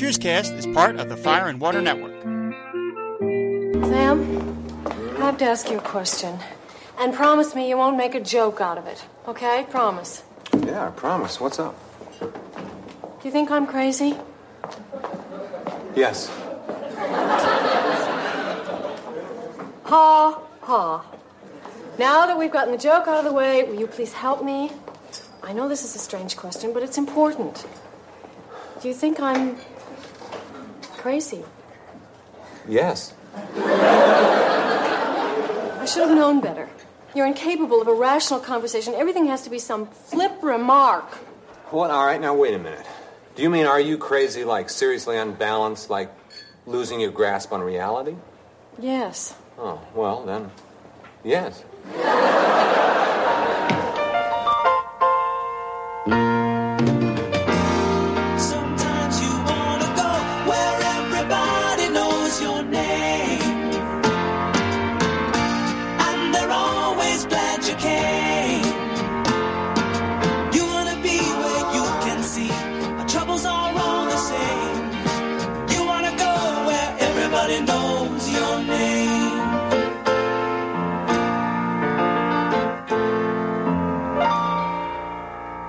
Cheerscast is part of the Fire and Water Network. Sam, I have to ask you a question. And promise me you won't make a joke out of it. Okay? Promise. Yeah, I promise. What's up? Do you think I'm crazy? Yes. Ha ha. Now that we've gotten the joke out of the way, will you please help me? I know this is a strange question, but it's important. Do you think I'm crazy? Yes. I should have known better. You're incapable of a rational conversation. Everything has to be some flip remark. What? All right, now wait a minute. Do you mean are you crazy, like seriously unbalanced, like losing your grasp on reality? Yes. Oh, well, then, yes.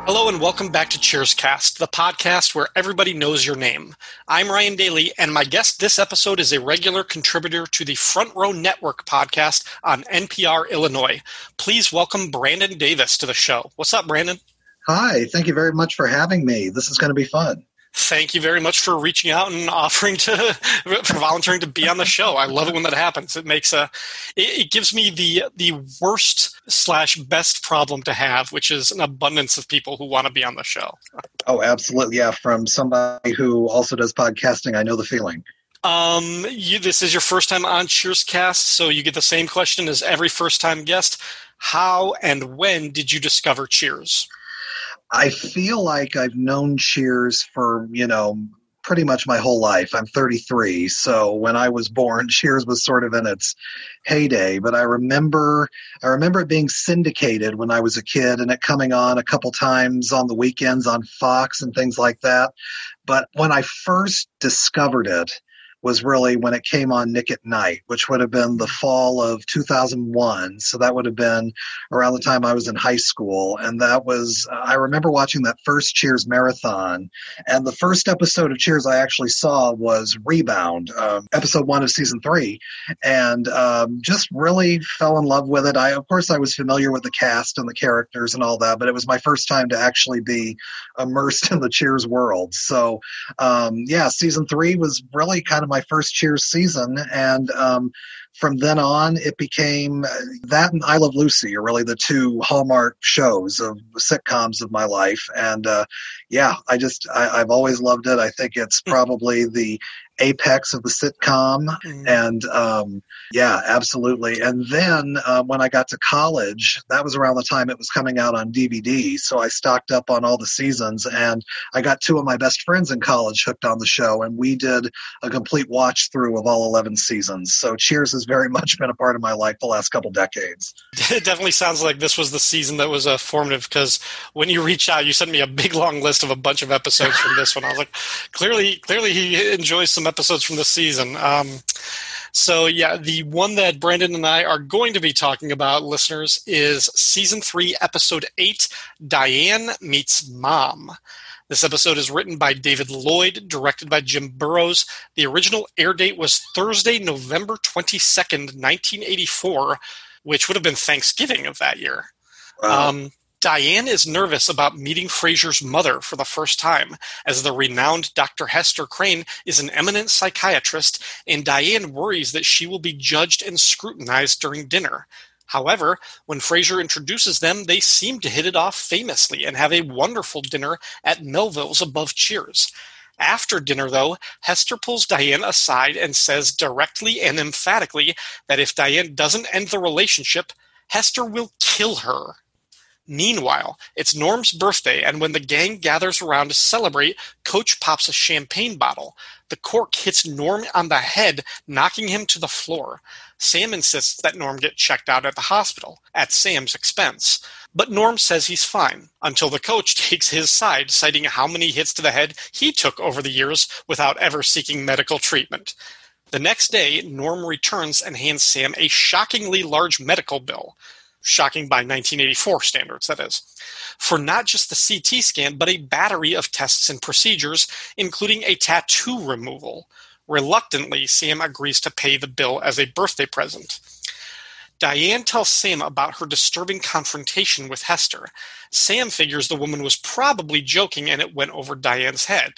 Hello and welcome back to Cheerscast, the podcast where everybody knows your name. I'm Ryan Daly, and my guest this episode is a regular contributor to the Front Row Network podcast on NPR Illinois. Please welcome Brandon Davis to the show. What's up, Brandon? Hi, thank you very much for having me. This is going to be fun. Thank you very much for reaching out and offering to for volunteering to be on the show. I love it when that happens. It makes a it, it gives me the the worst slash best problem to have, which is an abundance of people who want to be on the show. Oh, absolutely. Yeah, from somebody who also does podcasting, I know the feeling. Um, you, this is your first time on Cheerscast, so you get the same question as every first time guest. How and when did you discover Cheers? I feel like I've known Cheers for, you know, pretty much my whole life. I'm 33, so when I was born, Cheers was sort of in its heyday, but I remember I remember it being syndicated when I was a kid and it coming on a couple times on the weekends on Fox and things like that. But when I first discovered it was really when it came on Nick at Night, which would have been the fall of 2001. So that would have been around the time I was in high school. And that was, I remember watching that first Cheers marathon. And the first episode of Cheers I actually saw was Rebound, um, episode one of season three. And um, just really fell in love with it. I, of course, I was familiar with the cast and the characters and all that, but it was my first time to actually be immersed in the Cheers world. So, um, yeah, season three was really kind of my first Cheers season, and um, from then on, it became that and I Love Lucy are really the two hallmark shows of sitcoms of my life. And uh, yeah, I just I, I've always loved it. I think it's probably the apex of the sitcom Mm. and um, yeah absolutely and then uh, when i got to college that was around the time it was coming out on dvd so i stocked up on all the seasons and i got two of my best friends in college hooked on the show and we did a complete watch through of all 11 seasons so cheers has very much been a part of my life the last couple decades It definitely sounds like this was the season that was uh, formative because when you reach out, you sent me a big long list of a bunch of episodes from this one. I was like, clearly, clearly he enjoys some episodes from this season. Um, so yeah, the one that Brandon and I are going to be talking about, listeners, is season three, episode eight, Diane meets mom. This episode is written by David Lloyd, directed by Jim Burrows. The original air date was Thursday, November 22nd, 1984, which would have been Thanksgiving of that year. Wow. Um, Diane is nervous about meeting Frasier's mother for the first time, as the renowned Dr. Hester Crane is an eminent psychiatrist, and Diane worries that she will be judged and scrutinized during dinner. However, when Fraser introduces them, they seem to hit it off famously and have a wonderful dinner at Melville's above Cheers. After dinner, though, Hester pulls Diane aside and says directly and emphatically that if Diane doesn't end the relationship, Hester will kill her. Meanwhile, it's Norm's birthday, and when the gang gathers around to celebrate, Coach pops a champagne bottle. The cork hits Norm on the head, knocking him to the floor. Sam insists that Norm get checked out at the hospital, at Sam's expense. But Norm says he's fine, until the coach takes his side, citing how many hits to the head he took over the years without ever seeking medical treatment. The next day, Norm returns and hands Sam a shockingly large medical bill. Shocking by 1984 standards, that is. For not just the CT scan, but a battery of tests and procedures, including a tattoo removal. Reluctantly, Sam agrees to pay the bill as a birthday present. Diane tells Sam about her disturbing confrontation with Hester. Sam figures the woman was probably joking and it went over Diane's head.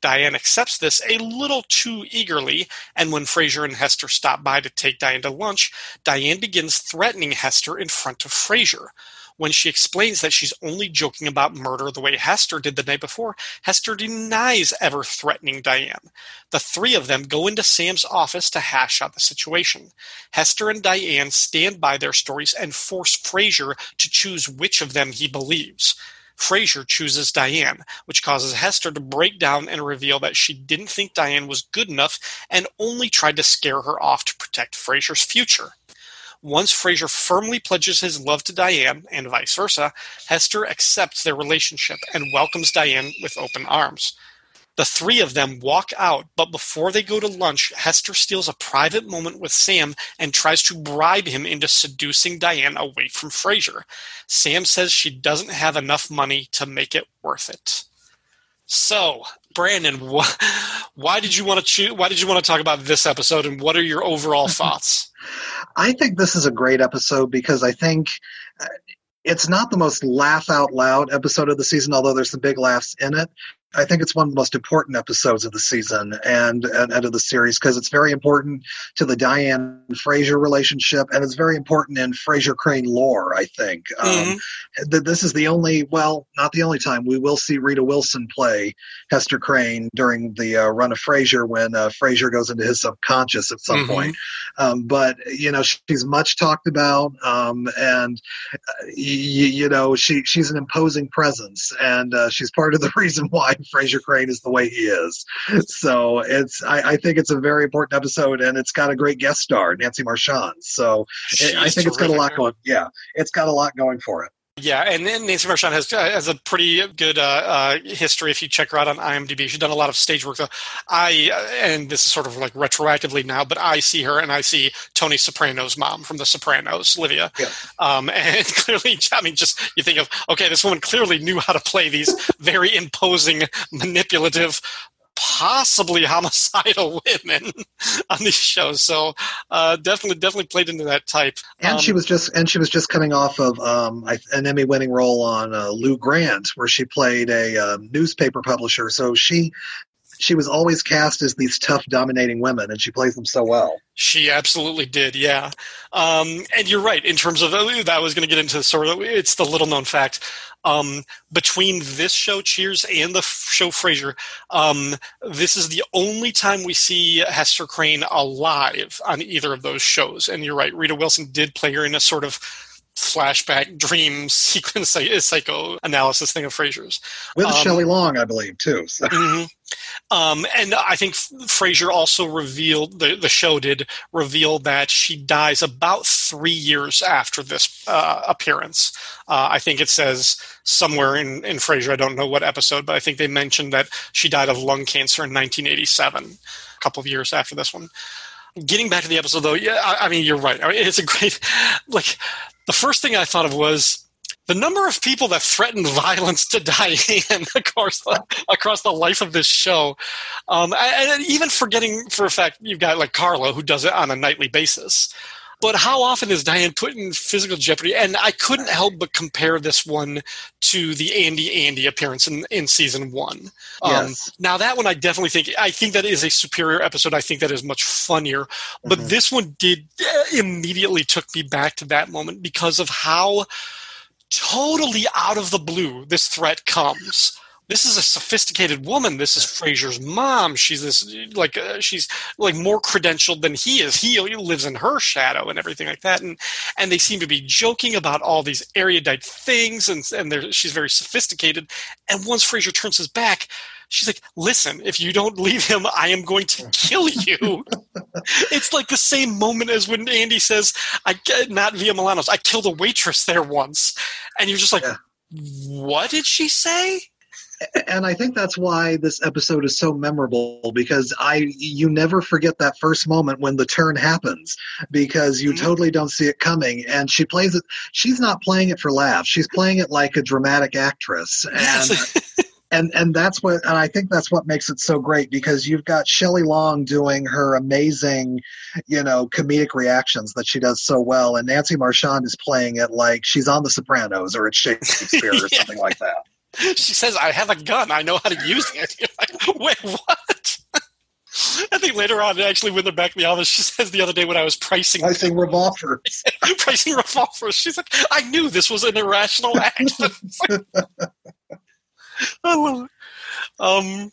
Diane accepts this a little too eagerly, and when Frasier and Hester stop by to take Diane to lunch, Diane begins threatening Hester in front of Frasier. When she explains that she's only joking about murder the way Hester did the night before, Hester denies ever threatening Diane. The three of them go into Sam's office to hash out the situation. Hester and Diane stand by their stories and force Frasier to choose which of them he believes. Frasier chooses Diane, which causes Hester to break down and reveal that she didn't think Diane was good enough and only tried to scare her off to protect Frasier's future. Once Frasier firmly pledges his love to Diane, and vice versa, Hester accepts their relationship and welcomes Diane with open arms. The three of them walk out, but before they go to lunch, Hester steals a private moment with Sam and tries to bribe him into seducing Diane away from Frasier. Sam says she doesn't have enough money to make it worth it. So, Brandon, wh- why did you want to choose? Why did you want to talk about this episode, and what are your overall thoughts? I think this is a great episode because I think uh, it's not the most laugh out loud episode of the season, although there's some big laughs in it. I think it's one of the most important episodes of the season and and, and of the series because it's very important to the Diane Frasier relationship and it's very important in Frasier Crane lore. I think mm-hmm. um, that this is the only well, not the only time we will see Rita Wilson play Hester Crane during the uh, run of Frasier when uh, Frasier goes into his subconscious at some mm-hmm. point. Um, but you know she's much talked about um, and uh, y- you know she she's an imposing presence and uh, she's part of the reason why Frasier Crane is the way he is. So it's I, I, think it's a very important episode, and it's got a great guest star, Nancy Marchand. So it, I think it's got a lot going. Yeah, it's got a lot going for it. Yeah, and Nancy Marchand has uh, has a pretty good uh, uh, history. If you check her out on IMDb, she's done a lot of stage work. Though I uh, and this is sort of like retroactively now, but I see her and I see Tony Soprano's mom from The Sopranos, Livia. Yeah. Um, and clearly, I mean, just you think of okay, this woman clearly knew how to play these very imposing, manipulative possibly homicidal women on these shows. So uh, definitely, definitely played into that type. And um, she was just and she was just coming off of um, an Emmy-winning role on uh, Lou Grant, where she played a uh, newspaper publisher. So she she was always cast as these tough, dominating women, and she plays them so well. She absolutely did, yeah. Um, and you're right in terms of that. was going to get into sort of it's the little known fact um, between this show, Cheers, and the show Frasier. Um, this is the only time we see Hester Crane alive on either of those shows. And you're right, Rita Wilson did play her in a sort of flashback dream sequence psychoanalysis thing of Frasier's. With um, Shelley Long, I believe, too. So. Mm-hmm. Um, and I think Frasier also revealed the the show did reveal that she dies about three years after this uh, appearance. Uh, I think it says somewhere in in Frasier. I don't know what episode, but I think they mentioned that she died of lung cancer in 1987, a couple of years after this one. Getting back to the episode, though, yeah, I, I mean you're right. I mean, it's a great like the first thing I thought of was the number of people that threatened violence to Diane across the, across the life of this show, um, and even forgetting for a fact you've got like Carla who does it on a nightly basis. But how often is Diane put in physical jeopardy? And I couldn't help but compare this one to the Andy Andy appearance in, in season one. Um, yes. Now that one, I definitely think I think that is a superior episode. I think that is much funnier. But mm-hmm. this one did uh, immediately took me back to that moment because of how totally out of the blue this threat comes this is a sophisticated woman. This is Frasier's mom. She's this like uh, she's like more credentialed than he is. He lives in her shadow and everything like that. And and they seem to be joking about all these erudite things. And and she's very sophisticated. And once Frasier turns his back, she's like, "Listen, if you don't leave him, I am going to kill you." it's like the same moment as when Andy says, "I not via Milano's. I killed a waitress there once," and you're just like. Yeah. What did she say? And I think that's why this episode is so memorable because I you never forget that first moment when the turn happens because you mm-hmm. totally don't see it coming and she plays it she's not playing it for laughs she's playing it like a dramatic actress and yes. and and that's what and I think that's what makes it so great because you've got Shelley Long doing her amazing you know comedic reactions that she does so well and Nancy Marchand is playing it like she's on the Sopranos or it's Shakespeare or yeah. something like that she says, I have a gun. I know how to use it. You're like, wait, what? I think later on, actually, when they're back in the office, she says the other day when I was pricing pricing revolvers, pricing revolvers, she's like, "I knew this was an irrational act." I love it. Um,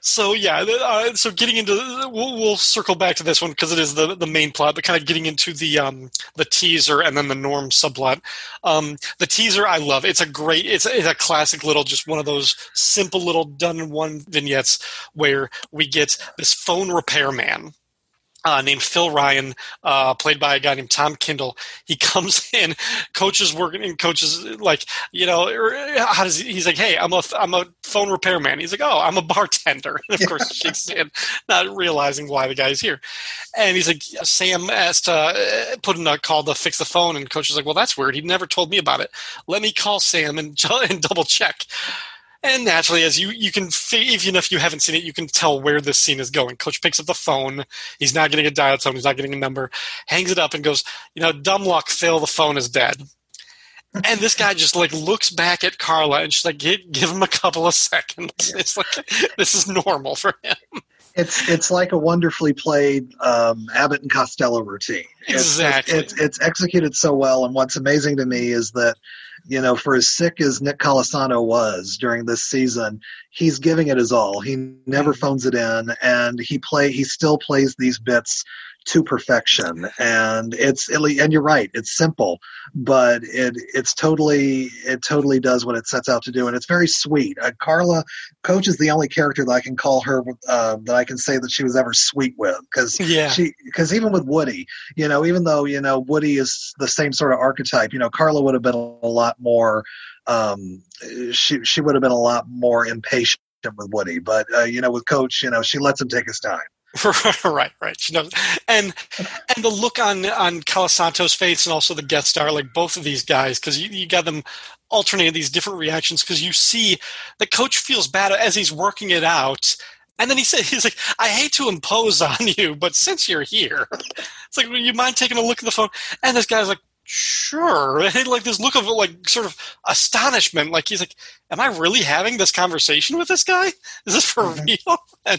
so yeah, uh, so getting into we'll, we'll, circle back to this one because it is the the main plot, but kind of getting into the um the teaser and then the norm subplot. Um, the teaser I love. It's a great. It's it's a classic little just one of those simple little done in one vignettes where we get this phone repairman uh, named Phil Ryan, uh, played by a guy named Tom Kindle. He comes in, coaches working, and coaches like, you know, er, how does he, he's like, hey, I'm a I'm a phone repairman. He's like, oh, I'm a bartender. And of course, he shakes in, not realizing why the guy's here. And he's like, Sam asked to uh, put in a call to fix the phone, and coach is like, well, that's weird. He never told me about it. Let me call Sam and, and double check. And naturally, as you you can even if you haven't seen it, you can tell where this scene is going. Coach picks up the phone. He's not getting a dial tone. He's not getting a number. Hangs it up and goes, "You know, dumb luck, Phil. The phone is dead." and this guy just like looks back at Carla and she's like, give, give him a couple of seconds. It's like this is normal for him. It's it's like a wonderfully played um, Abbott and Costello routine. Exactly. It's, it's, it's executed so well, and what's amazing to me is that you know, for as sick as Nick Colasanto was during this season, he's giving it his all. He never mm-hmm. phones it in, and he play he still plays these bits to perfection. And it's and you're right it's simple but it it's totally it totally does what it sets out to do and it's very sweet. Uh, carla coach is the only character that i can call her uh, that i can say that she was ever sweet with because yeah. she because even with woody you know even though you know woody is the same sort of archetype you know carla would have been a lot more um, she she would have been a lot more impatient with Woody, but uh, you know, with Coach, you know, she lets him take his time. right, right. She knows, and and the look on on Colasanto's face, and also the guest star, like both of these guys, because you, you got them alternating these different reactions. Because you see the coach feels bad as he's working it out, and then he said, "He's like, I hate to impose on you, but since you're here, it's like, would you mind taking a look at the phone?" And this guy's like, sure and like this look of like sort of astonishment like he's like am i really having this conversation with this guy is this for mm-hmm. real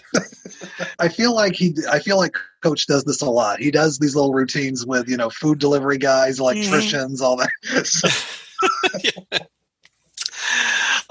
i feel like he i feel like coach does this a lot he does these little routines with you know food delivery guys mm-hmm. electricians mm-hmm. all that so.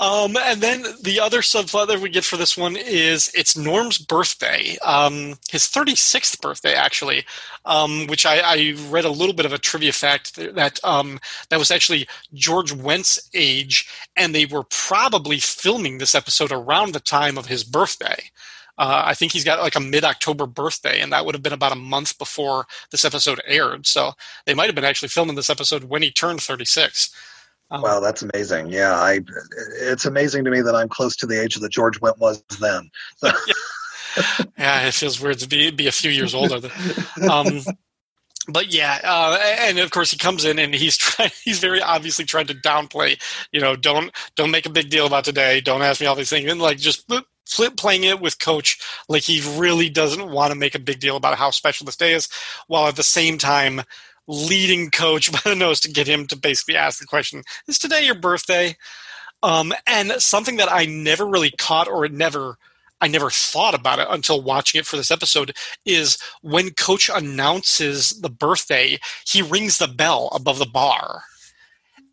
Um, and then the other subplot that we get for this one is it's Norm's birthday, um, his 36th birthday, actually, um, which I, I, read a little bit of a trivia fact that um, that was actually George Wendt's age, and they were probably filming this episode around the time of his birthday. Uh, I think he's got like a mid October birthday, and that would have been about a month before this episode aired. So they might have been actually filming this episode when he turned 36. Um, wow, that's amazing. Yeah, I. It's amazing to me that I'm close to the age that George Wendt was then. So. yeah. yeah. it feels weird to be be a few years older. Um, but yeah, uh, and of course he comes in and he's trying. He's very obviously trying to downplay. You know, don't don't make a big deal about today. Don't ask me all these things, and like just flip playing it with coach like he really doesn't want to make a big deal about how special this day is, while at the same time leading coach by the nose to get him to basically ask the question, "Is today your birthday?" Um, and something that I never really caught or never I never thought about it until watching it for this episode is when coach announces the birthday, he rings the bell above the bar.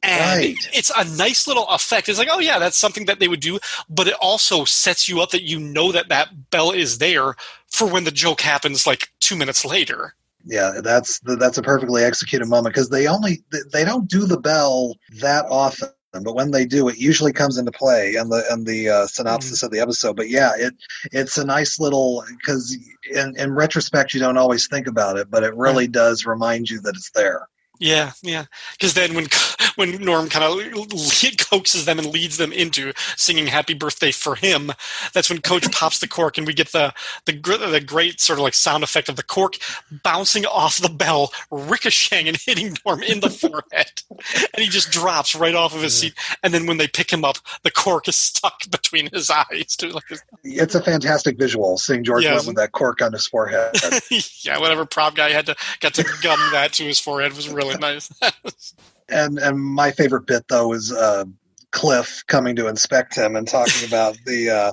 And Right. it's a nice little effect. It's like, oh yeah, that's something that they would do, but it also sets you up that you know that that bell is there for when the joke happens like two minutes later. Yeah, that's that's a perfectly executed moment because they only they don't do the bell that often, but when they do, it usually comes into play in the in the uh, synopsis of the episode. But yeah, it it's a nice little because in in retrospect you don't always think about it, but it really does remind you that it's there. Yeah, yeah. Because then when when Norm kind of coaxes them and leads them into singing "Happy Birthday" for him, that's when Coach pops the cork, and we get the the the great sort of like sound effect of the cork bouncing off the bell, ricocheting and hitting Norm in the forehead, and he just drops right off of his seat. And then when they pick him up, the cork is stuck between his eyes. To like, It's a fantastic visual seeing George. With that cork on his forehead. yeah, whatever prop guy had to got to gum that to his forehead was really nice. and and my favorite bit though is uh, Cliff coming to inspect him and talking about the uh,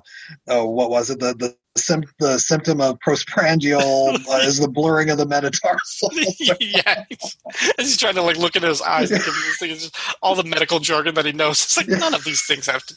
oh what was it the the sim- the symptom of postprandial uh, is the blurring of the metatarsal. yeah, he's trying to like look at his eyes, and give this thing, just all the medical jargon that he knows. It's like none of these things have to.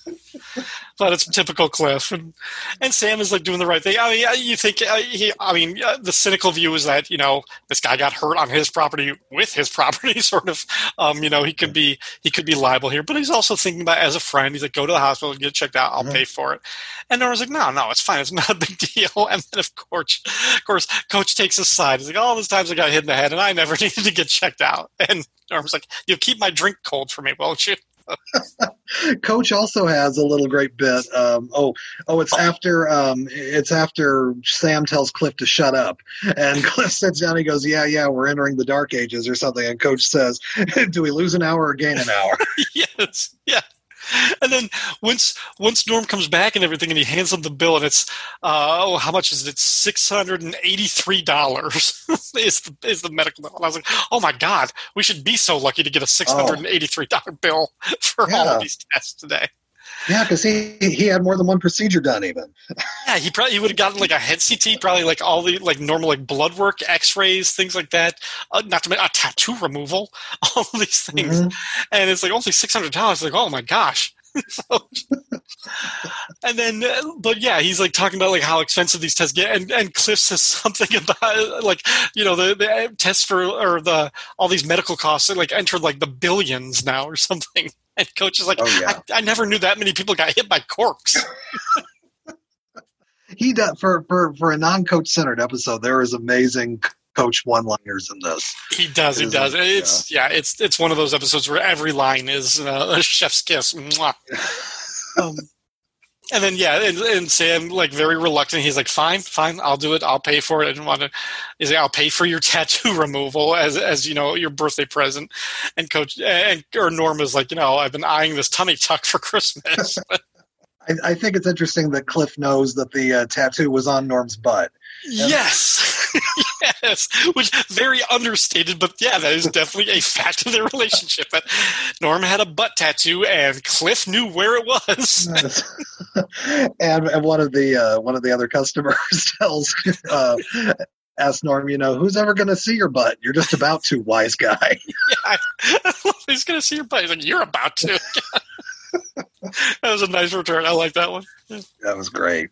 But it's typical Cliff, and, and Sam is like doing the right thing. I mean, you think uh, he? I mean, uh, the cynical view is that you know this guy got hurt on his property with his property, sort of. Um, you know, he could be he could be liable here, but he's also thinking about as a friend. He's like, go to the hospital, get checked out, I'll Mhm. pay for it. And Norm's like, no, no, it's fine, it's not big deal. And then of course, of course, Coach takes his side. He's like, all those times I got hit in the head, and I never needed to get checked out. And Norm's like, you'll keep my drink cold for me, won't you? Coach also has a little great bit. Um, oh, oh, it's after um, it's after Sam tells Cliff to shut up, and Cliff sits down. And He goes, "Yeah, yeah, we're entering the dark ages or something." And Coach says, "Do we lose an hour or gain an hour?" yes, yeah. And then once once Norm comes back and everything, and he hands him the bill, and it's uh, oh, how much is it? Six hundred and eighty three dollars is the is the medical bill. And I was like, oh my god, we should be so lucky to get a six hundred and eighty three dollar bill for all of these tests today. Yeah, because he he had more than one procedure done. Even Yeah, he probably he would have gotten like a head CT, probably like all the like normal like blood work, X rays, things like that. Uh, not to mention a tattoo removal, all of these things. Mhm. and it's like only six hundred dollars. Like, oh my gosh. So- and then, uh, but yeah, he's like talking about like how expensive these tests get, and and Cliff says something about like you know the the tests for or the all these medical costs like entered like the billions now or something. And coach is like, Oh, yeah. I, I never knew that many people got hit by corks. he does for for for a non-coach centered episode. There is amazing coach one-liners in this. He does. He does. It's yeah. It's it's one of those episodes where every line is uh, a chef's kiss. Um, and then yeah, and, and Sam like very reluctant. He's like, "Fine, fine, I'll do it. I'll pay for it. I didn't want to." He's like, "I'll pay for your tattoo removal as as you know your birthday present." And Coach and or Norm's like, "You know, I've been eyeing this tummy tuck for Christmas." I, I think it's interesting that Cliff knows that the uh, tattoo was on Norm's butt. yes, yes, which very understated, but yeah, that is definitely a fact of their relationship. That Norm had a butt tattoo, and Cliff knew where it was. and, and one of the uh, one of the other customers tells uh, asks Norm, you know, who's ever going to see your butt? You're just about to, wise guy. yeah, He's gonna see your butt. He's like, "You're about to." that was a nice return. I like that one. that was great.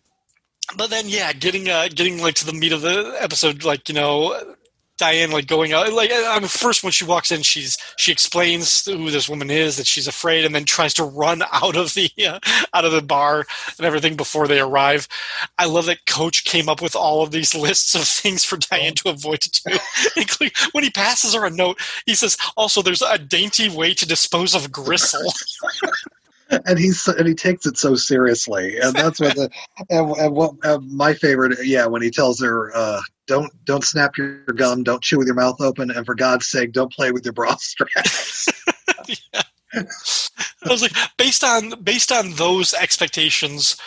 But then, yeah, getting uh, getting like to the meat of the episode, like you know, Diane like going out, like I mean, first when she walks in, she's she explains who this woman is, that she's afraid, and then tries to run out of the uh, out of the bar and everything before they arrive. I love that Coach came up with all of these lists of things for Diane to avoid to do. Including when he passes her a note, he says, "Also, there's a dainty way to dispose of gristle." and he's and he takes it so seriously, and that's what the and, and what uh, my favorite. Yeah, when he tells her, uh, "Don't don't snap your gum, don't chew with your mouth open, and for God's sake, don't play with your bra straps." yeah. I was like, based on based on those expectations,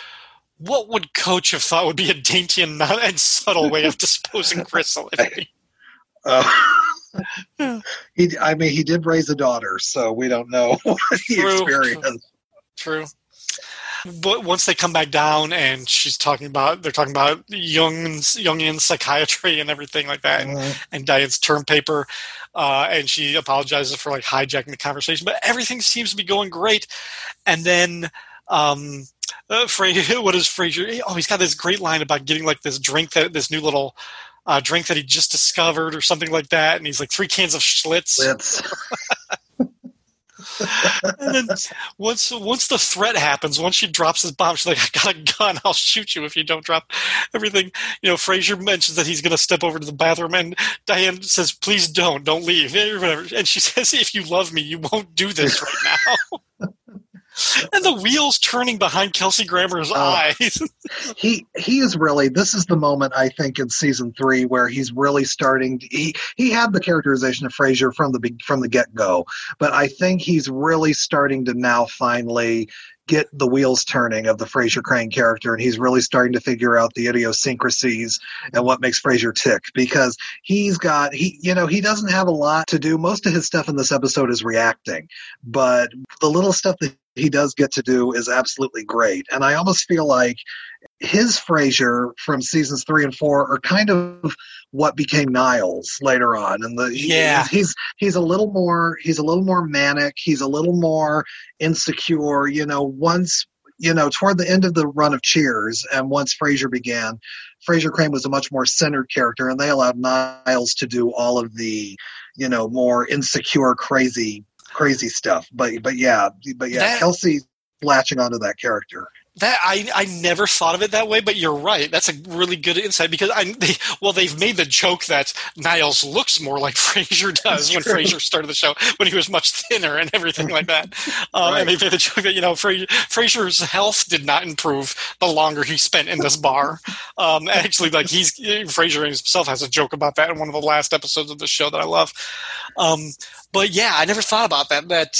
what would Coach have thought would be a dainty and not and subtle way of disposing he- Uh, he, I mean, he did raise a daughter, so we don't know what he True. experienced. True. but once they come back down and she's talking about they're talking about Jung's Jungian psychiatry and everything like that, and, and Diane's term paper, uh, and she apologizes for like hijacking the conversation, but everything seems to be going great, and then. Um, uh, Fra- what is Frasier? Oh, he's got this great line about getting like this drink that this new little uh, drink that he just discovered or something like that, and he's like three cans of Schlitz. It's, and then once once the threat happens, once she drops his bomb, she's like, "I got a gun. I'll shoot you if you don't drop everything." You know, Frasier mentions that he's going to step over to the bathroom, and Diane says, "Please don't, don't leave." And she says, "If you love me, you won't do this right now." and the wheels turning behind Kelsey Grammer's oh. eyes. he he is really this is the moment I think in season three where he's really starting. To, he he had the characterization of Frasier from the from the get go, but I think he's really starting to now finally get the wheels turning of the Frasier Crane character, and he's really starting to figure out the idiosyncrasies and what makes Frasier tick because he's got he you know he doesn't have a lot to do. Most of his stuff in this episode is reacting, but the little stuff that he does get to do is absolutely great, and I almost feel like his Frasier from seasons three and four are kind of what became Niles later on, and the Yeah. he's, he's he's a little more he's a little more manic, he's a little more insecure. You know, once you know toward the end of the run of Cheers, and once Frasier began, Frasier Crane was a much more centered character, and they allowed Niles to do all of the you know more insecure, crazy, crazy stuff. But but yeah, but yeah, That- Kelsey latching onto that character. That I I never thought of it that way, but you're right. That's a really good insight because I they, well they've made the joke that Niles looks more like Frasier does when true. Frasier started the show when he was much thinner and everything like that. Um, Right. And they made the joke that you know Fra- Frasier's health did not improve the longer he spent in this bar. Um, actually, like he's Frasier himself has a joke about that in one of the last episodes of the show that I love. Um, but yeah, I never thought about that. That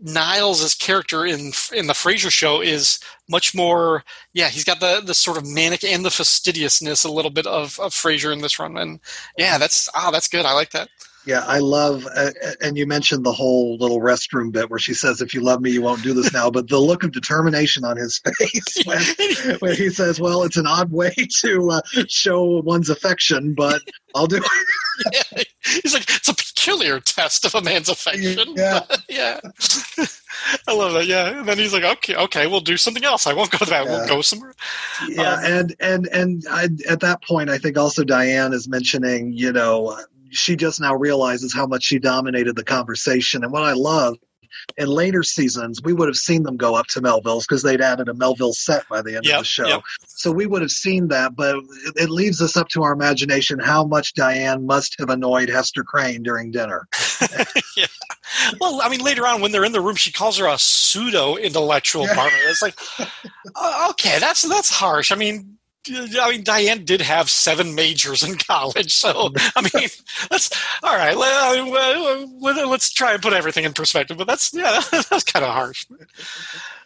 Niles' character in in the Frasier show is much more. Yeah, he's got the the sort of manic and the fastidiousness a little bit of of Frasier in this run, and yeah, that's ah, that's good. I like that. Yeah, I love, uh, and you mentioned the whole little restroom bit where she says, "If you love me, you won't do this now." But the look of determination on his face when, when he says, "Well, it's an odd way to uh, show one's affection, but I'll do it." Yeah. He's like, it's a peculiar test of a man's affection. Yeah. yeah. I love that. Yeah. And then he's like, okay, okay, we'll do something else. I won't go to that. Yeah. We'll go somewhere. Yeah, Um, and and and I, at that point, I think also Diane is mentioning, you know, she just now realizes how much she dominated the conversation. And what I love in later seasons, we would have seen them go up to Melville's because they'd added a Melville set by the end Yep, of the show. yep. So we would have seen that, but it, it leaves us up to our imagination how much Diane must have annoyed Hester Crane during dinner. yeah. Well, I mean, later on when they're in the room, she calls her a pseudo intellectual Yeah. partner. It's like, uh, okay, that's that's harsh. I mean, I mean, Diane did have seven majors in college, so I mean, that's all right. Let, let's try and put everything in perspective. But that's yeah, that's kind of harsh.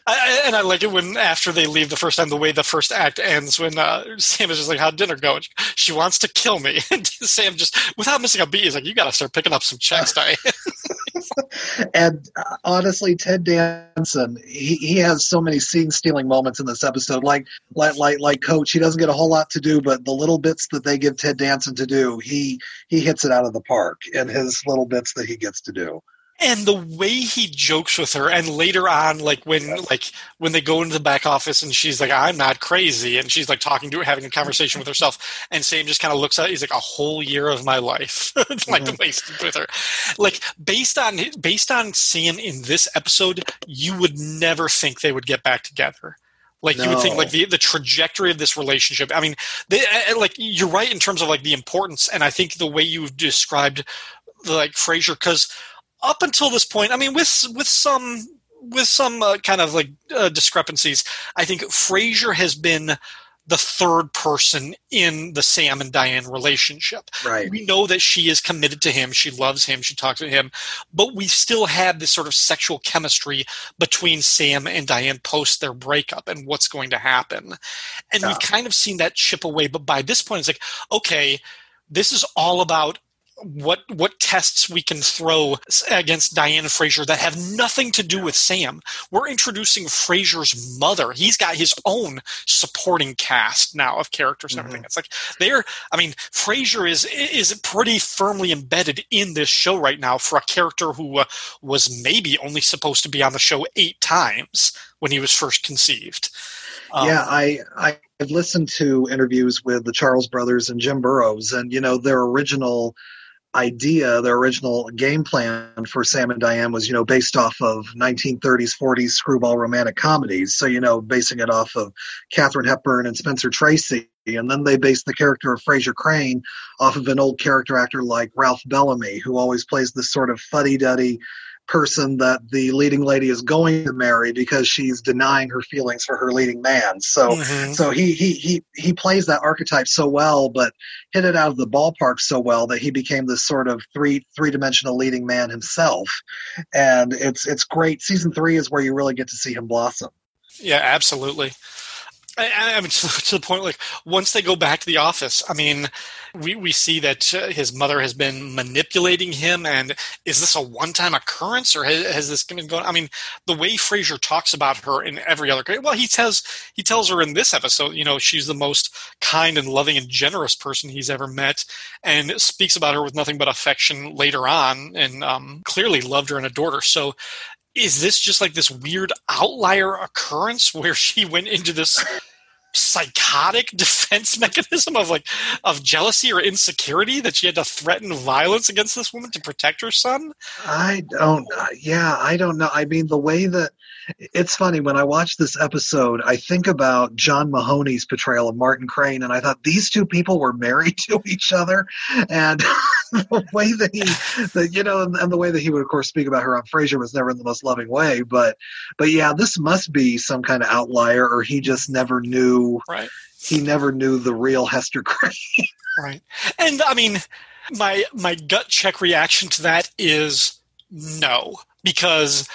I, and I like it when after they leave the first time, the way the first act ends, when uh, Sam is just like, "How'd dinner go?" She wants to kill me, and Sam just, without missing a beat, is like, "You got to start picking up some checks, Diane." And uh, honestly, Ted Danson, he, he has so many scene stealing moments in this episode. Like, like, like, like Coach, he doesn't get a whole lot to do, but the little bits that they give Ted Danson to do, he he hits it out of the park in his little bits that he gets to do. And the way he jokes with her and later on like when like when they go into the back office and she's like i'm not crazy and she's like talking to her having a conversation with herself and sam just kind of looks at it he's like a whole year of my life like the way he's with her. Like based on based on sam in this episode you would never think they would get back together. Like you would think like the, the trajectory of this relationship i mean they, like you're right in terms of like the importance and i think the way you've described like Frasier because up until this point, I mean, with with some with some uh, kind of like uh, discrepancies, I think Frasier has been the third person in the Sam and Diane relationship. Right. We know that she is committed to him, she loves him, she talks to him, but we still had this sort of sexual chemistry between Sam and Diane post their breakup and what's going to happen. And Yeah. we've kind of seen that chip away, but by this point, it's like, okay, this is all about what what tests we can throw against Diane Frasier that have nothing to do with Sam. We're introducing Frasier's mother. He's got his own supporting cast now of characters and everything. It's like they're. I mean, Frasier is is pretty firmly embedded in this show right now for a character who uh, was maybe only supposed to be on the show eight times when he was first conceived. Um, yeah, I, I I've listened to interviews with the Charles brothers and Jim Burrows, and you know their original idea, their original game plan for Sam and Diane was, you know, based off of 1930s, 40s screwball romantic comedies. So, you know, basing it off of Katharine Hepburn and Spencer Tracy. And then they based the character of Frasier Crane off of an old character actor like Ralph Bellamy, who always plays this sort of fuddy duddy person that the leading lady is going to marry because she's denying her feelings for her leading man. So Mhm. so he he he he plays that archetype so well, but hit it out of the ballpark so well that he became this sort of three three dimensional leading man himself. And it's it's great. Season three is where you really get to see him blossom. Yeah, absolutely. I, I mean, to, the point, like once they go back to the office, I mean, we we see that uh, his mother has been manipulating him, and is this a one-time occurrence, or has, has this been going? I mean, the way Frasier talks about her in every other, well, he says he tells her in this episode, you know, she's the most kind and loving and generous person he's ever met, and speaks about her with nothing but affection later on, and um, clearly loved her and adored her. So is this just like this weird outlier occurrence where she went into this psychotic defense mechanism of like of jealousy or insecurity that she had to threaten violence against this woman to protect her son I don't. uh, Yeah, I don't know. I mean, the way that it's funny when I watch this episode, I think about John Mahoney's portrayal of Martin Crane, and I thought these two people were married to each other, and the way that he, that you know, and, and the way that he would, of course, speak about her on Frasier was never in the most loving way. But, but yeah, this must be some kind of outlier, or he just never knew. right He never knew the real Hester Crane. right and i mean my my gut check reaction to that is no because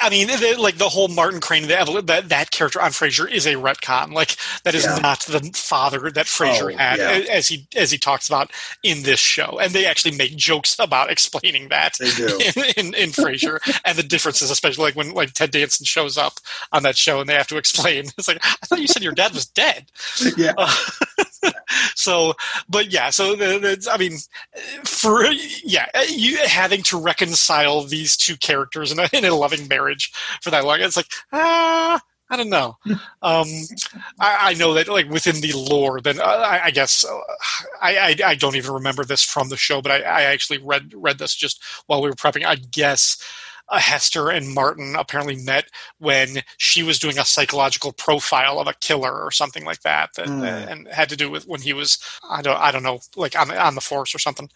I mean, the, like the whole Martin Crane, the, that that character on Frasier is a retcon. Like that is Yeah. not the father that Frasier Oh, had, yeah. as he as he talks about in this show. And they actually make jokes about explaining that in, in, in Frasier and the differences, especially like when like Ted Danson shows up on that show and they have to explain. It's like I thought you said your dad was dead. yeah. Uh, so, but yeah, so the, the, I mean, for yeah, you having to reconcile these two characters in a, in a loving marriage for that long, it's like ah. I don't know. Um, I, I know that, like within the lore, then uh, I, I guess uh, I, I I don't even remember this from the show, but I, I actually read read this just while we were prepping. I guess Hester and Martin apparently met when she was doing a psychological profile of a killer or something like that, that Hmm. and had to do with when he was I don't I don't know like on the, on the force or something.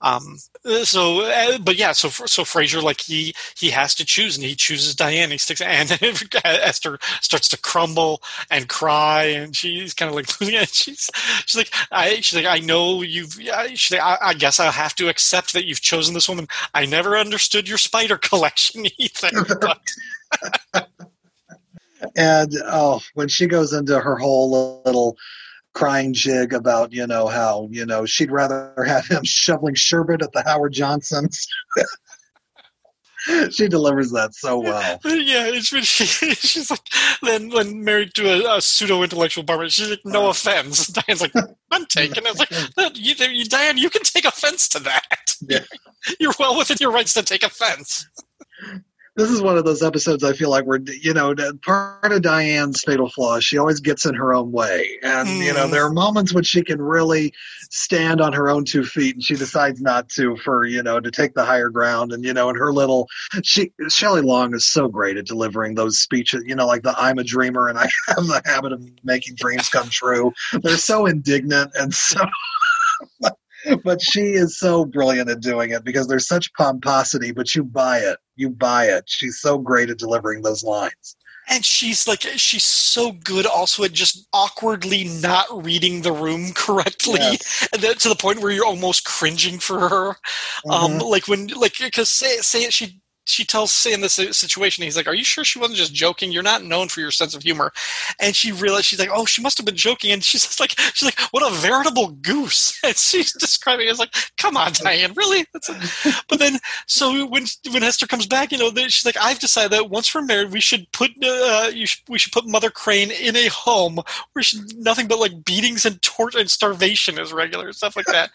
Um. uh, So, uh, but yeah. So, so Frasier, like he he has to choose, and he chooses Diane. He sticks, and Hester starts to crumble and cry, and she's kind of like losing it. She's she's like I she's like I know you've. She's like I, I guess I'll have to accept that you've chosen this woman. I never understood your spider collection either. But, and oh when she goes into her whole little crying jig about you know how you know she'd rather have him shoveling sherbet at the howard johnsons she delivers that so well yeah, it's when she, she's like then when married to a, a pseudo intellectual barber. She's like, no offense. Diane's like, I'm taking. it. It's like, "No, you, you, Diane, you can take offense to that. Yeah. You're well within your rights to take offense. This is one of those episodes i feel like we're you know part of diane's fatal flaw is she always gets in her own way. And you know Mm. there are moments when she can really stand on her own two feet and she decides not to for you know to take the higher ground. And you know and her little she shelley long is so great at delivering those speeches you know like the i'm a dreamer and i have the habit of making dreams come true. They're so indignant and so but she is so brilliant at doing it because there's such pomposity, but you buy it. You buy it. She's so great at delivering those lines. And she's like, she's so good also at just awkwardly not reading the room correctly, Yes. to the point where you're almost cringing for her. Um, Mhm. like when, like, because say, say she she tells Sam this situation. He's like, "Are you sure she wasn't just joking? You're not known for your sense of humor." And she realized she's like, "Oh, she must have been joking." And she's just like, "She's like, what a veritable goose." And she's describing it like, "Come on, Diane, really?" But then, so when when Hester comes back, you know, she's like, "I've decided that once we're married, we should put uh, should, we should put Mother Crane in a home where she, nothing but like beatings and torture and starvation is regular stuff like that."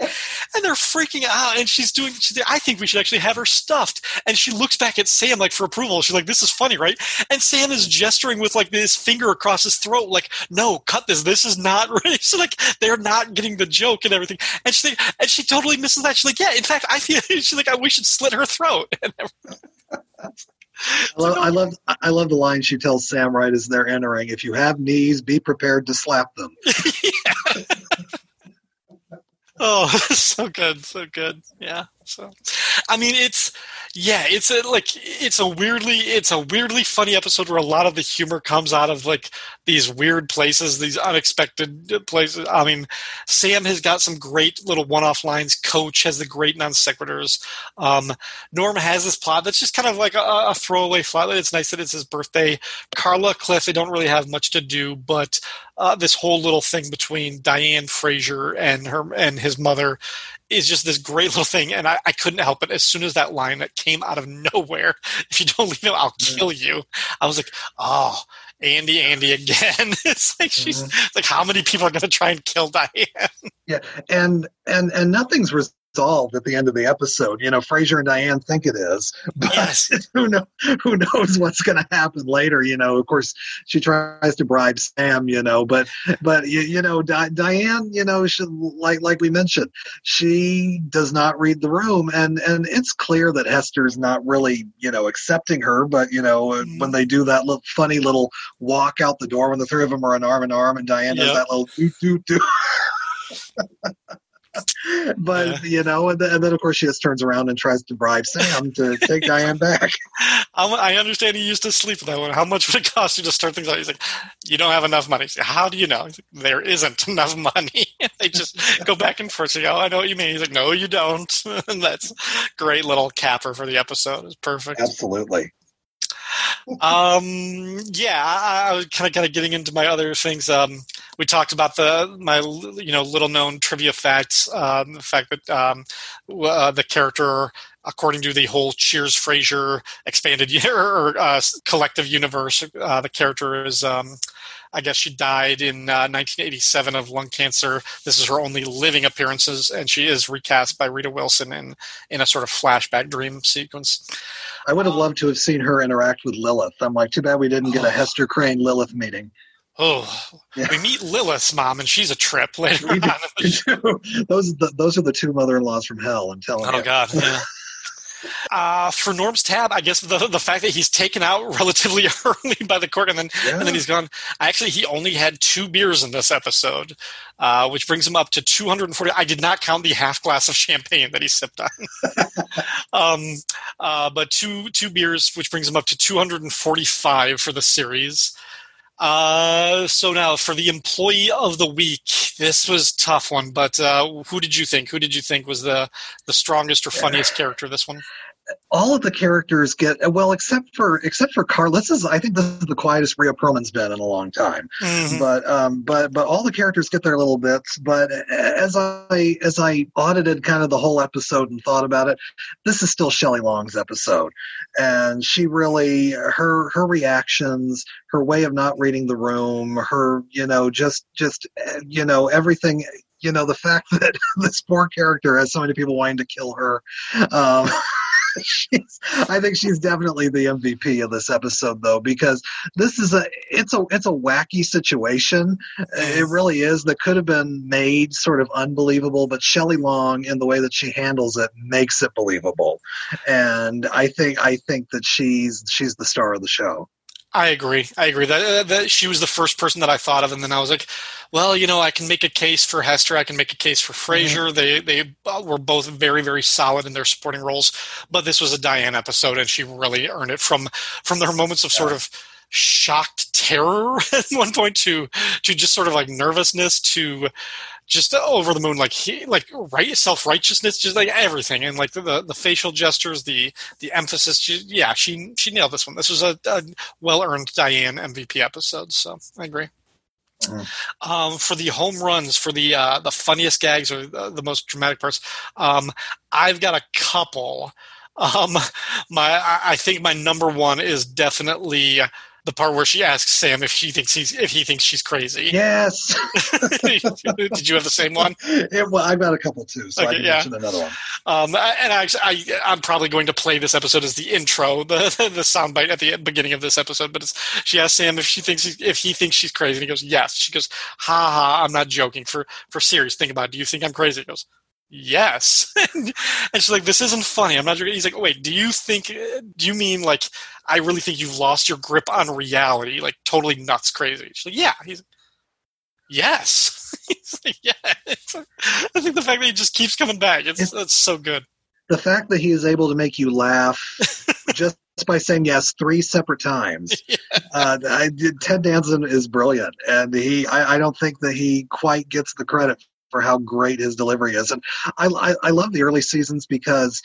and they're freaking out, and she's doing. She's "I think we should actually have her stuffed." And she looks back at Sam like for approval. She's like, "This is funny, right?" And Sam is mm-hmm. gesturing with like this finger across his throat, like, "No, cut this. This is not right." So like they're not getting the joke and everything. And she and she totally misses that. She's like, "Yeah, in fact, I feel." She's like, I "We should slit her throat." I love, I love, I love the line she tells Sam right as they're entering. If you have knees, be prepared to slap them. oh, so good, so good. Yeah. So, I mean, it's yeah, it's a, like it's a weirdly it's a weirdly funny episode where a lot of the humor comes out of like these weird places, these unexpected places. I mean, Sam has got some great little one-off lines. Coach has the great non sequiturs. Um, Norm has this plot that's just kind of like a, a throwaway plot. It's nice that it's his birthday. Carla, Cliff, they don't really have much to do, but uh, this whole little thing between Diane Frasier and her and his mother is just this great little thing. And I, I, couldn't help it. As soon as that line that came out of nowhere, if you don't leave him, I'll kill you. I was like, oh, Andy, Andy again. it's like she's mm-hmm. like, how many people are going to try and kill Diane? Yeah, and and and nothing's resolved at the end of the episode. You know, Frasier and Diane think it is, but yes. who know who knows what's going to happen later? You know, of course, she tries to bribe Sam. You know, but but you, you know, Di- Diane, you know, she, like like we mentioned, she does not read the room, and and it's clear that Hester's not really you know accepting her. But you know, mm-hmm. when they do that little funny little walk out the door when the three of them are an arm in arm, and Diane yep. does that little doo doo doo. but yeah. you know, and then, and then, of course she just turns around and tries to bribe Sam to take Diane back. I understand he used to sleep with that one. How much would it cost you to start things out? He's like, you don't have enough money. Like, How do you know? Like, there isn't enough money. they just go back and forth. Say, oh, I know what you mean. He's like, no, you don't. and that's great little capper for the episode. It's perfect. Absolutely um, yeah, I, I was kind of kind of getting into my other things. Um, we talked about the my you know little known trivia facts. Um, the fact that um, uh, the character, according to the whole Cheers Frasier expanded year or uh, collective universe, uh, the character is. Um, I guess she died in uh, 1987 of lung cancer. This is her only living appearances, and she is recast by Rita Wilson in in a sort of flashback dream sequence. I would have loved to have seen her interact with Lilith. I'm like, too bad we didn't get a Hester Crane Lilith meeting. Oh, yeah. we meet Lilith's mom, and she's a trip later on. those, the, those are the two mother-in-laws from hell. I'm telling oh, you. Oh God. Yeah. Uh, for Norm's tab, I guess the the fact that he's taken out relatively early by the court and then yeah. and then he's gone. Actually, he only had two beers in this episode, uh, which brings him up to 240. I did not count the half glass of champagne that he sipped on, um, uh, but two two beers, which brings him up to 245 for the series. Uh, so now for the employee of the week, this was tough one. But uh, who did you think? Who did you think was the the strongest or funniest character? This one all of the characters get well except for except for Carla. This is I think this is the quietest Rhea Perlman's been in a long time. Mm-hmm. But um, but but all the characters get their little bits. But as I as I audited kind of the whole episode and thought about it, this is still Shelley Long's episode, and she really her her reactions, her way of not reading the room, her you know just just you know everything you know the fact that this poor character has so many people wanting to kill her um, she's, I think she's definitely the MVP of this episode, though, because this is a it's a it's a wacky situation. It really is that could have been made sort of unbelievable, but Shelley Long, in the way that she handles it, makes it believable. And I think I think that she's she's the star of the show. I agree. I agree that, that she was the first person that I thought of, and then I was like, well, you know, I can make a case for Hester. I can make a case for Frasier. Mm-hmm. They they were both very very solid in their supporting roles, but this was a Diane episode, and she really earned it from from her moments of sort of shocked terror at one point to to just sort of like nervousness to just over the moon like he, like right self righteousness just like everything and like the, the, facial gestures the the emphasis she, yeah she she nailed this one this was a, a well earned Diane MVP episode so I agree. Um, for the home runs, for the uh, the funniest gags or the, the most dramatic parts, um, I've got a couple. Um, my I I think my number one is definitely the part where she asks Sam if she thinks he's if he thinks she's crazy. Yes. Did you have the same one? It- well, I've got a couple too, so I Okay, can yeah. mention another one. Um, and I, I, I'm probably going to play this episode as the intro, the the soundbite at the beginning of this episode. But it's, she asks Sam if she thinks if he thinks she's crazy, and he goes, "Yes." She goes, "Ha ha! I'm not joking. For for serious, think about it. Do you think I'm crazy?" He goes, "Yes." and she's like, "This isn't funny. I'm not joking." He's like, "Wait, do you think? Do you mean like I really think you've lost your grip on reality? Like totally nuts, crazy?" She's like, "Yeah." He's Yes. He's like, yeah. I think the fact that he just keeps coming back, it's, It's- it's so good. The fact that he is able to make you laugh just by saying yes three separate times. Uh, I did, Ted Danson is brilliant, and he I, I don't think that he quite gets the credit for how great his delivery is. And I, I, I love the early seasons because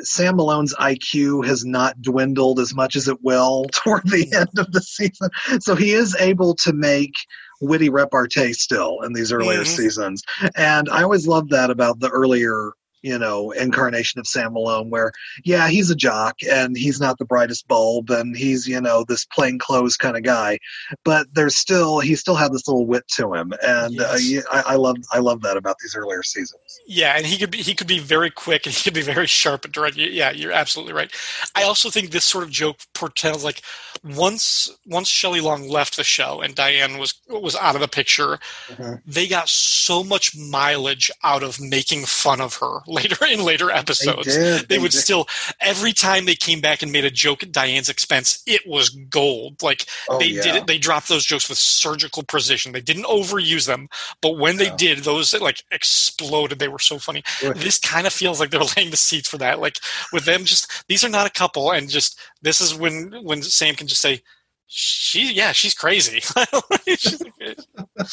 Sam Malone's IQ has not dwindled as much as it will toward the end of the season. So he is able to make witty repartee still in these earlier Mhm. seasons. And I always loved that about the earlier you know incarnation of Sam Malone where yeah he's a jock and he's not the brightest bulb and he's you know this plain clothes kind of guy but there's still he still had this little wit to him and uh, Yes. yeah, I, I love I love that about these earlier seasons Yeah, and he could be he could be very quick and he could be very sharp and direct. Yeah, you're absolutely right. I also think this sort of joke portends like once once Shelley Long left the show and Diane was was out of the picture, Mhm. they got so much mileage out of making fun of her later in later episodes. did, They they would did. still every time they came back and made a joke at Diane's expense, it was gold. Like oh, they yeah. did it they dropped those jokes with surgical precision they didn't overuse them but when they did those like exploded they were so funny Right. this kind of feels like they're laying the seeds for that like with them just these are not a couple and just this is when when sam can just say she yeah she's crazy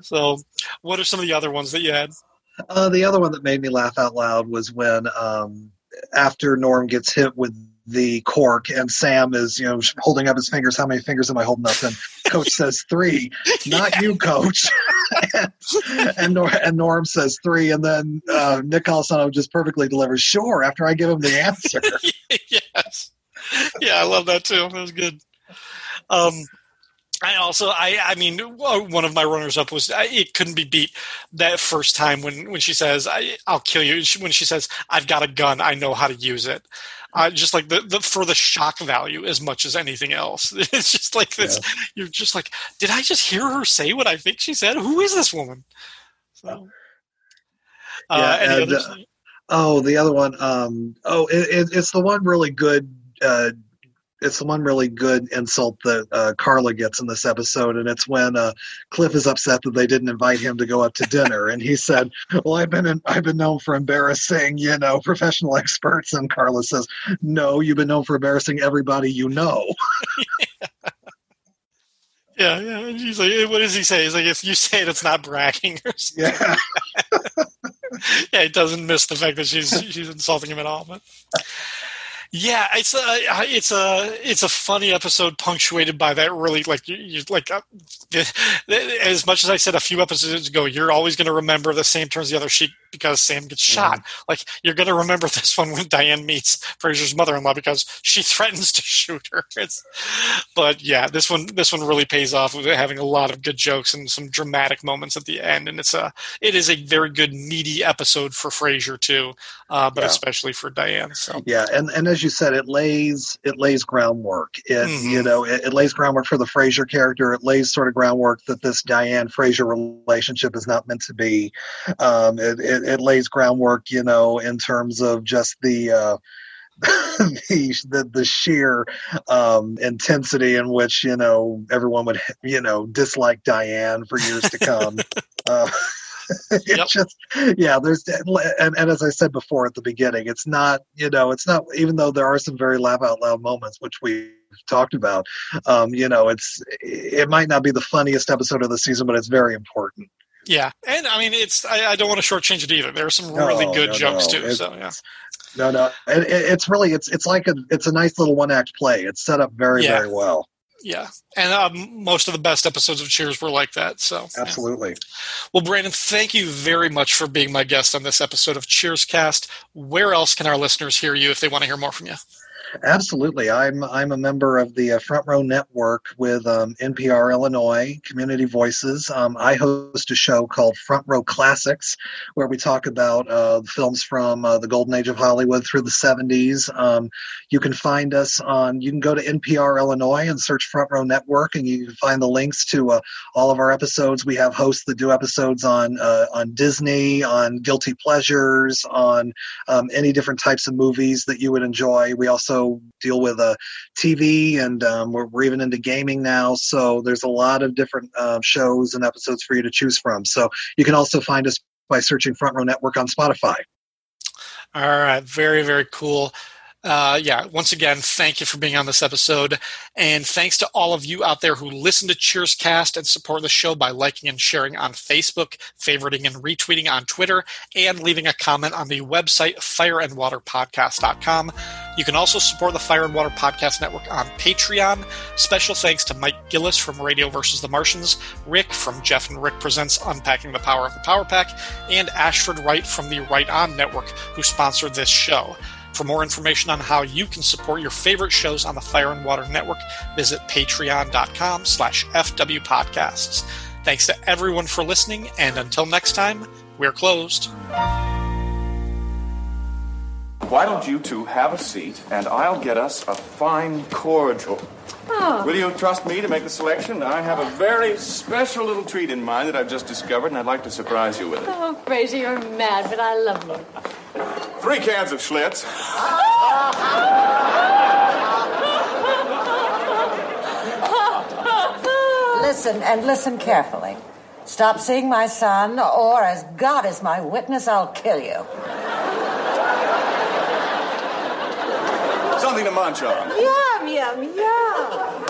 so what are some of the other ones that you had Uh, the other one that made me laugh out loud was when, um, after Norm gets hit with the cork and Sam is, you know, holding up his fingers. How many fingers am I holding up? And Coach says three. Not you, Coach. and, Nor- and Norm says three. And then uh, Nick Colasanto just perfectly delivers, sure, after I give him the answer. yes. Yeah, I love that too. That was good. Um, I also, I, I mean, uh, one of my runners up was I- it couldn't be beat that first time when when she says, I, "I'll kill you." She- When she says, "I've got a gun, I know how to use it." Uh, just like the, the for the shock value as much as anything else. It's just like this. You're just like, did I just hear her say what I think she said? Who is this woman? So, uh, Yeah, any and, uh, Oh, the other one. Um, oh, it, it, it's the one really good. It's the one really good insult that uh, Carla gets in this episode, and it's when uh, Cliff is upset that they didn't invite him to go up to dinner, and he said, "Well, I've been in, I've been known for embarrassing, you know, professional experts." And Carla says, "No, you've been known for embarrassing everybody you know." Yeah, yeah. And he's like, what does he say? He's like, if you say it, it's not bragging. Or something. Yeah, yeah, he doesn't miss the fact that she's she's insulting him at all. But yeah, it's a it's a it's a funny episode punctuated by that really like you, you like uh, as much as I said a few episodes ago, you're always going to remember the Sam turns the other cheek because Sam gets shot. Like you're going to remember this one when Diane meets Frasier's mother-in-law because she threatens to shoot her. It's, but yeah, this one this one really pays off with having a lot of good jokes and some dramatic moments at the end, and it's a it is a very good meaty episode for Frasier too, uh, but Yeah. especially for Diane. So yeah, and and as you said, it lays it lays groundwork. It Mhm. you know it, it lays groundwork for the Frasier character. It lays sort of groundwork that this Diane Frasier relationship is not meant to be. Um, it, it it lays groundwork, you know, in terms of just the. Uh, the, the the sheer um, intensity in which you know everyone would you know dislike Diane for years to come. uh, Yep. just yeah there's and, and as i said before at the beginning it's not you know it's not even though there are some very laugh out loud moments which we talked about. Um, you know, it's it might not be the funniest episode of the season, but it's very important. Yeah, and I mean, it's I, I don't want to shortchange it either. There are some really No, good no, jokes no. too. It's- So yeah, No, no, it, it- it's really it's it's like a it's a nice little one act play. It's set up very Yeah. very well. Yeah, and um, most of the best episodes of Cheers were like that. So yeah. Absolutely. Well, Brandon, thank you very much for being my guest on this episode of Cheers Cast. Where else can our listeners hear you if they want to hear more from you? Absolutely. I'm I'm a member of the uh, Front Row Network with um, NPR Illinois Community Voices. Um, I host a show called Front Row Classics, where we talk about uh, films from uh, the golden age of Hollywood through the 70s. Um, you can find us on. You can go to NPR Illinois and search Front Row Network, and you can find the links to uh, all of our episodes. We have hosts that do episodes on uh, on Disney, on guilty pleasures, on um, any different types of movies that you would enjoy. We also deal with uh, TV, and um, we're, we're even into gaming now. So there's a lot of different uh, shows and episodes for you to choose from. So you can also find us by searching Front Row Network on Spotify. All right, very very cool. Uh, yeah, once again, thank you for being on this episode. And thanks to all of you out there who listen to Cheerscast and support the show by liking and sharing on Facebook, favoriting and retweeting on Twitter, and leaving a comment on the website fireandwaterpodcast.com. You can also support the Fire and Water Podcast Network on Patreon. Special thanks to Mike Gillis from Radio versus the Martians, Rick from Jeff and Rick Presents Unpacking the Power of the Power Pack, and Ashford Wright from the Right On Network, who sponsored this show. For more information on how you can support your favorite shows on the Fire and Water Network, visit patreon.com slash fwpodcasts. Thanks to everyone for listening, and until next time, we're closed. Why don't you two have a seat and I'll get us a fine cordial. Oh. Will you trust me to make the selection? I have a very special little treat in mind that I've just discovered and I'd like to surprise you with it. Oh, crazy, you're mad, but I love you. Three cans of Schlitz. Listen and listen carefully. Stop seeing my son, or as God is my witness, I'll kill you. Something to munch on. Yum, yum, yum.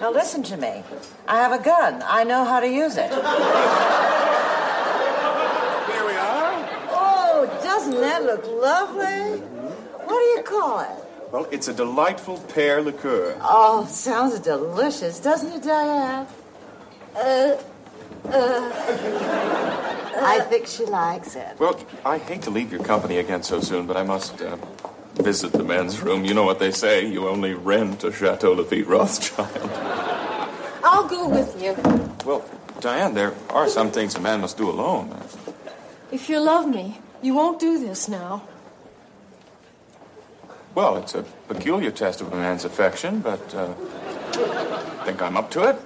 Now listen to me. I have a gun. I know how to use it. Here we are. Oh, doesn't that look lovely? What do you call it? Well, it's a delightful pear liqueur. Oh, sounds delicious, doesn't it, Diane? Uh, uh. I think she likes it. Well, I hate to leave your company again so soon, but I must uh, visit the men's room. You know what they say you only rent a Chateau Lafite Rothschild. I'll go with you. Well, Diane, there are some things a man must do alone. If you love me, you won't do this now. Well, it's a peculiar test of a man's affection, but uh, I think I'm up to it.